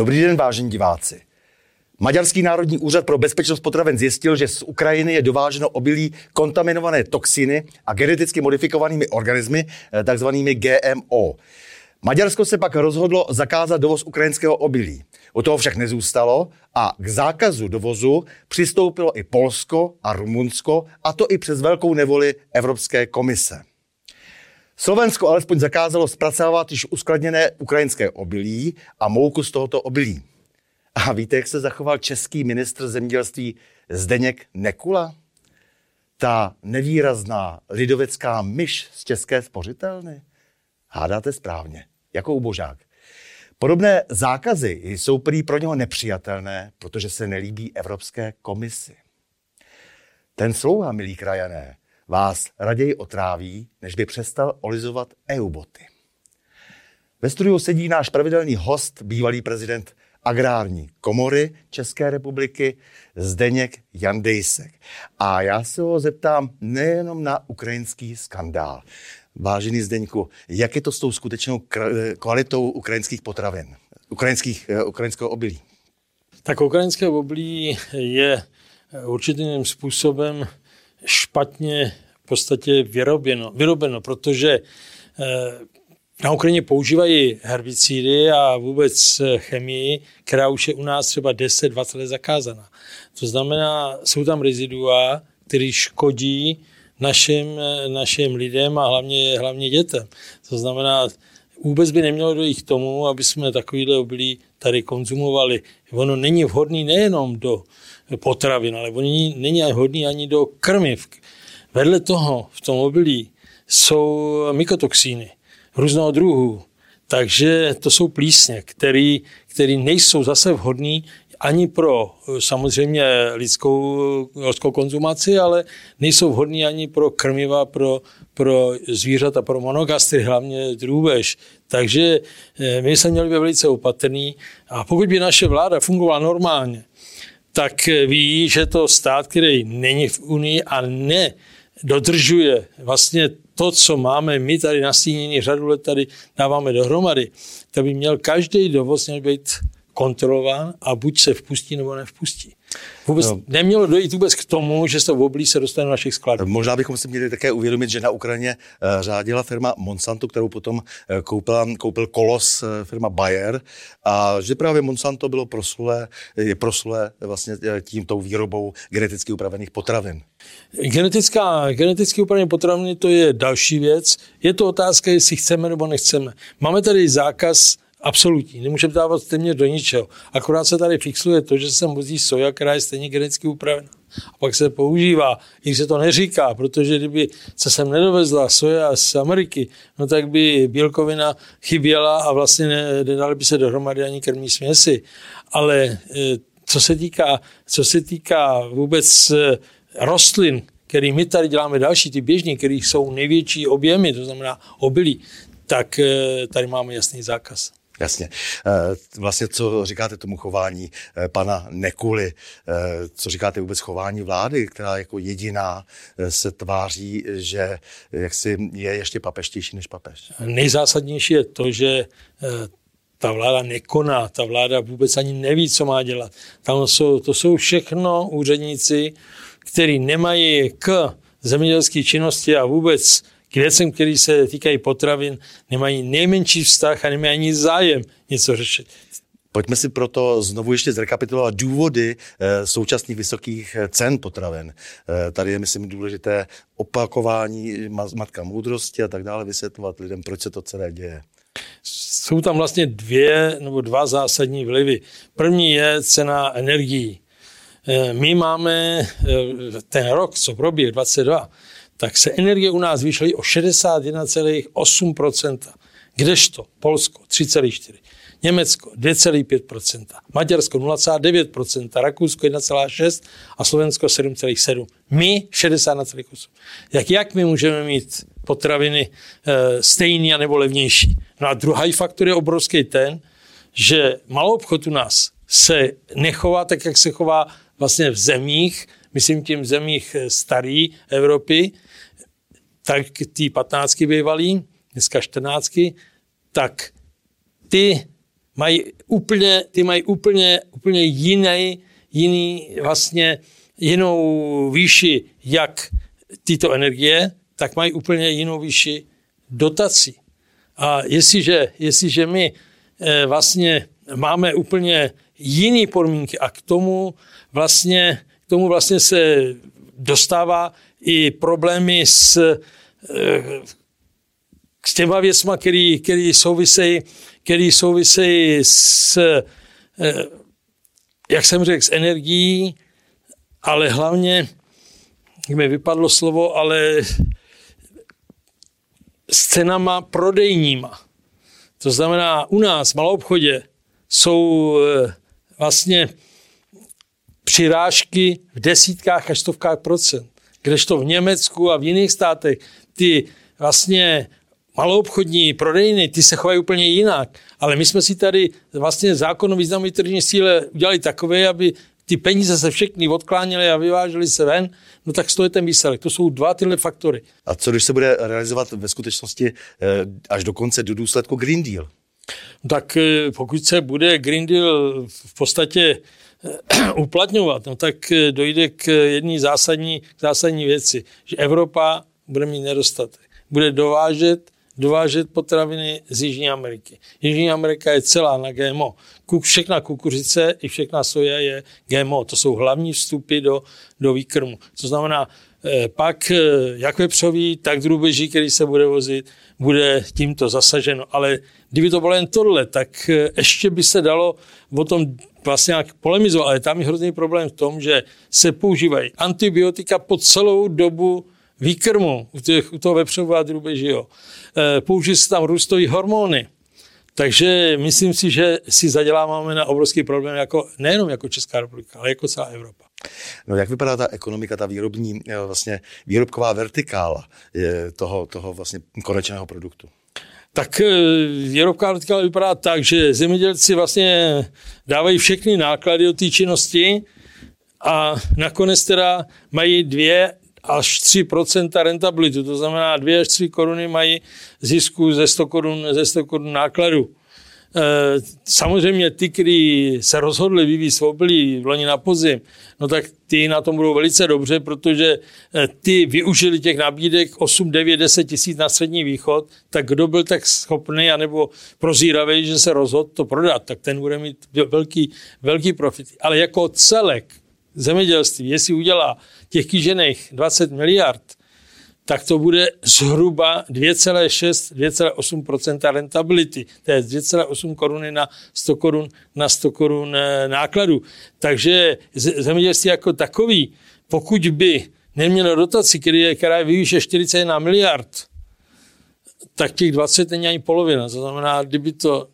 Dobrý den, vážení diváci. Maďarský národní úřad pro bezpečnost potravin zjistil, že z Ukrajiny je dováženo obilí kontaminované toxiny a geneticky modifikovanými organismy, eh, takzvanými GMO. Maďarsko se pak rozhodlo zakázat dovoz ukrajinského obilí. U toho však nezůstalo a k zákazu dovozu přistoupilo i Polsko a Rumunsko, a to i přes velkou nevoli Evropské komise. Slovensko alespoň zakázalo zpracovávat již uskladněné ukrajinské obilí a mouku z tohoto obilí. A víte, jak se zachoval český ministr zemědělství Zdeněk Nekula? Ta nevýrazná lidovecká myš z české spořitelny? Hádáte správně, jako ubožák. Podobné zákazy jsou prý pro něho nepřijatelné, protože se nelíbí Evropské komisi. Ten slouha, milí krajané, vás raději otráví, než by přestal olizovat EU-boty. Ve studiu sedí náš pravidelný host, bývalý prezident agrární komory České republiky Zdeněk Jandejsek. A já se ho zeptám nejenom na ukrajinský skandál. Vážený Zdeňku, jak je to s tou skutečnou kvalitou ukrajinských potravin, ukrajinských, eh, ukrajinského obilí? Tak ukrajinské obilí je určitým způsobem špatně v podstatě vyrobeno, vyrobeno protože eh, na Ukrajině používají herbicidy a vůbec chemii, která už je u nás třeba 10-20 let zakázaná. To znamená, jsou tam rezidua, které škodí našim, našim lidem a hlavně, hlavně dětem. To znamená, vůbec by nemělo dojít k tomu, aby jsme takovýhle obilí tady konzumovali. Ono není vhodný nejenom do potravin, ale ono není, není vhodný ani do krmiv. Vedle toho v tom obilí jsou mykotoxíny různého druhu. Takže to jsou plísně, které který nejsou zase vhodné ani pro samozřejmě lidskou, lidskou konzumaci, ale nejsou vhodné ani pro krmiva, pro, pro zvířata, pro monogastry, hlavně drůbež. Takže eh, my jsme měli být velice opatrní a pokud by naše vláda fungovala normálně, tak ví, že to stát, který není v Unii a ne dodržuje vlastně to, co máme my tady nastínění, řadu let tady dáváme dohromady, tak by měl každý dovoz měl být kontrolován a buď se vpustí nebo nevpustí. Vůbec no. nemělo dojít vůbec k tomu, že se v oblí se dostane do našich skladů. Možná bychom si měli také uvědomit, že na Ukrajině uh, řádila firma Monsanto, kterou potom uh, koupila, koupil kolos uh, firma Bayer a že právě Monsanto bylo proslulé, je proslulé vlastně tím tou výrobou geneticky upravených potravin. Genetická, geneticky upravené potraviny to je další věc. Je to otázka, jestli chceme nebo nechceme. Máme tady zákaz absolutní. Nemůžeme dávat téměř do ničeho. Akorát se tady fixuje to, že se vozí soja, která je stejně geneticky upravena. A pak se používá, i když se to neříká, protože kdyby se sem nedovezla soja z Ameriky, no tak by bílkovina chyběla a vlastně nedali by se dohromady ani krmí směsi. Ale e, co se týká, co se týká vůbec e, rostlin, který my tady děláme další, ty běžní, kterých jsou největší objemy, to znamená obilí, tak e, tady máme jasný zákaz. Jasně. Eh, vlastně, co říkáte tomu chování eh, pana Nekuly, eh, co říkáte vůbec chování vlády, která jako jediná se tváří, že jaksi je ještě papeštější než papež? Nejzásadnější je to, že ta vláda nekoná, ta vláda vůbec ani neví, co má dělat. Tam jsou, to jsou všechno úředníci, kteří nemají k zemědělské činnosti a vůbec k věcem, které se týkají potravin, nemají nejmenší vztah a nemají ani zájem něco řešit. Pojďme si proto znovu ještě zrekapitulovat důvody e, současných vysokých eh, cen potravin. E, tady je, myslím, důležité opakování matka moudrosti a tak dále, vysvětlovat lidem, proč se to celé děje. Jsou tam vlastně dvě nebo dva zásadní vlivy. První je cena energií. My máme ten rok, co proběh, 22, tak se energie u nás zvýšily o 61,8%. Kdežto Polsko 3,4%, Německo 2,5%, Maďarsko 0,9%, Rakousko 1,6% a Slovensko 7,7%. My 61,8%. Jak, jak my můžeme mít potraviny e, stejný a nebo levnější? No a druhý faktor je obrovský ten, že malou obchod u nás se nechová tak, jak se chová vlastně v zemích, myslím tím v zemích eh, staré Evropy, tak ty patnáctky bývalý, dneska čtrnáctky, tak ty mají úplně, ty mají úplně, úplně jiný, jiný vlastně jinou výši, jak tyto energie, tak mají úplně jinou výši dotací. A jestliže, jestliže my eh, vlastně máme úplně jiné podmínky a k tomu vlastně, tomu vlastně se dostává i problémy s, eh, s těma věcma, který, který souvisejí, který souvisejí s, eh, jak jsem řekl, s energií, ale hlavně, mi vypadlo slovo, ale s cenama prodejníma. To znamená, u nás v malou obchodě jsou eh, vlastně přirážky v desítkách až stovkách procent. Kdežto v Německu a v jiných státech ty vlastně maloobchodní prodejny, ty se chovají úplně jinak. Ale my jsme si tady vlastně zákon o významové tržní síle udělali takové, aby ty peníze se všechny odkláněly a vyvážely se ven, no tak to je ten výsledek. To jsou dva tyhle faktory. A co když se bude realizovat ve skutečnosti eh, až do konce do důsledku Green Deal? Tak eh, pokud se bude Green Deal v podstatě uplatňovat, no tak dojde k jedné zásadní, zásadní věci, že Evropa bude mít nedostatek. Bude dovážet dovážet potraviny z Jižní Ameriky. Jižní Amerika je celá na GMO. Všechna kukuřice i všechna soja je GMO. To jsou hlavní vstupy do, do výkrmu. To znamená, eh, pak eh, jak vepřový, tak drůbeží, který se bude vozit, bude tímto zasaženo. Ale kdyby to bylo jen tohle, tak eh, ještě by se dalo o tom vlastně nějak polemizovat, ale tam je hrozný problém v tom, že se používají antibiotika po celou dobu výkrmu u, těch, u toho vepřového a drůbežího. E, použijí se tam růstové hormony. Takže myslím si, že si zaděláváme na obrovský problém jako, nejenom jako Česká republika, ale jako celá Evropa. No jak vypadá ta ekonomika, ta výrobní, e, vlastně výrobková vertikála toho, toho vlastně konečného produktu? Tak e, výrobková vertikála vypadá tak, že zemědělci vlastně dávají všechny náklady do té činnosti a nakonec teda mají dvě až 3% rentabilitu, to znamená 2 až 3 koruny mají zisku ze 100 korun, ze 100 korun nákladu. E, samozřejmě ty, kteří se rozhodli vyvíjet obilí v loni na podzim, no tak ty na tom budou velice dobře, protože e, ty využili těch nabídek 8, 9, 10 tisíc na střední východ, tak kdo byl tak schopný anebo prozíravý, že se rozhodl to prodat, tak ten bude mít velký, velký profit. Ale jako celek zemědělství, jestli udělá těch kýžených 20 miliard, tak to bude zhruba 2,6-2,8% rentability. To je 2,8 koruny na 100 korun na 100 korun eh, nákladu. Takže zemědělství jako takový, pokud by nemělo dotaci, která je výše 41 miliard, tak těch 20 není ani polovina. To znamená, kdyby to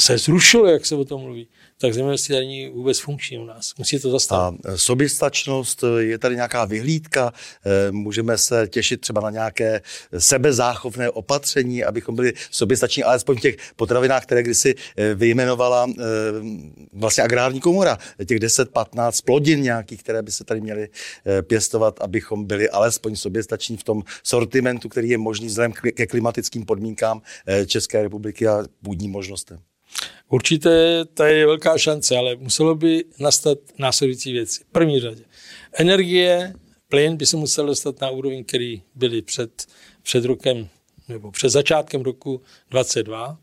se zrušilo, jak se o tom mluví, tak zemědělství není vůbec funkční u nás. Musí to zastavit. A soběstačnost, je tady nějaká vyhlídka, eh, můžeme se těšit třeba na nějaké sebezáchovné opatření, abychom byli soběstační, alespoň v těch potravinách, které kdysi vyjmenovala vlastně agrární komora, těch 10-15 plodin nějakých, které by se tady měly pěstovat, abychom byli alespoň soběstační v tom sortimentu, který je možný vzhledem ke klimatickým podmínkám České republiky a půdním možnostem. Určitě to je velká šance, ale muselo by nastat následující věci. V první řadě. Energie, plyn by se musel dostat na úroveň, který byly před, před rokem nebo před začátkem roku 2022.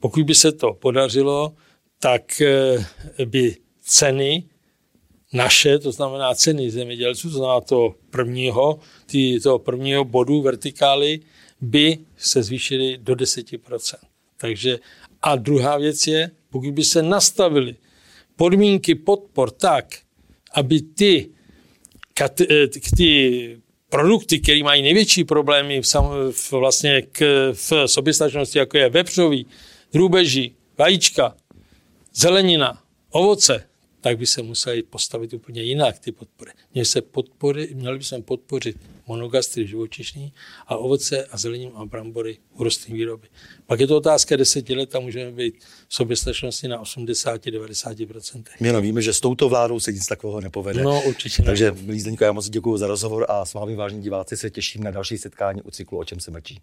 Pokud by se to podařilo, tak eh, by ceny naše, to znamená ceny zemědělců, to znamená to prvního, tý, toho prvního bodu vertikály, by se zvýšily do 10%. Takže a druhá věc je, pokud by se nastavily podmínky podpor tak, aby ty, eh, ty produkty, které mají největší problémy v, sam, v, vlastně k, v soběstačnosti, jako je vepřový, drůbeží, vajíčka, zelenina, ovoce, tak by se museli postavit úplně jinak ty podpory. Měli, se podpory, měli by se podpořit monogastry živočišní a ovoce a zelením a brambory u rostlinné výroby. Pak je to otázka deseti let a můžeme být v soběstačnosti na 80-90%. My víme, že s touto vládou se nic takového nepovede. No, určitě Takže, milí Zdeňko, já moc děkuji za rozhovor a s vámi, vážení diváci, se těším na další setkání u cyklu O čem se mlčí.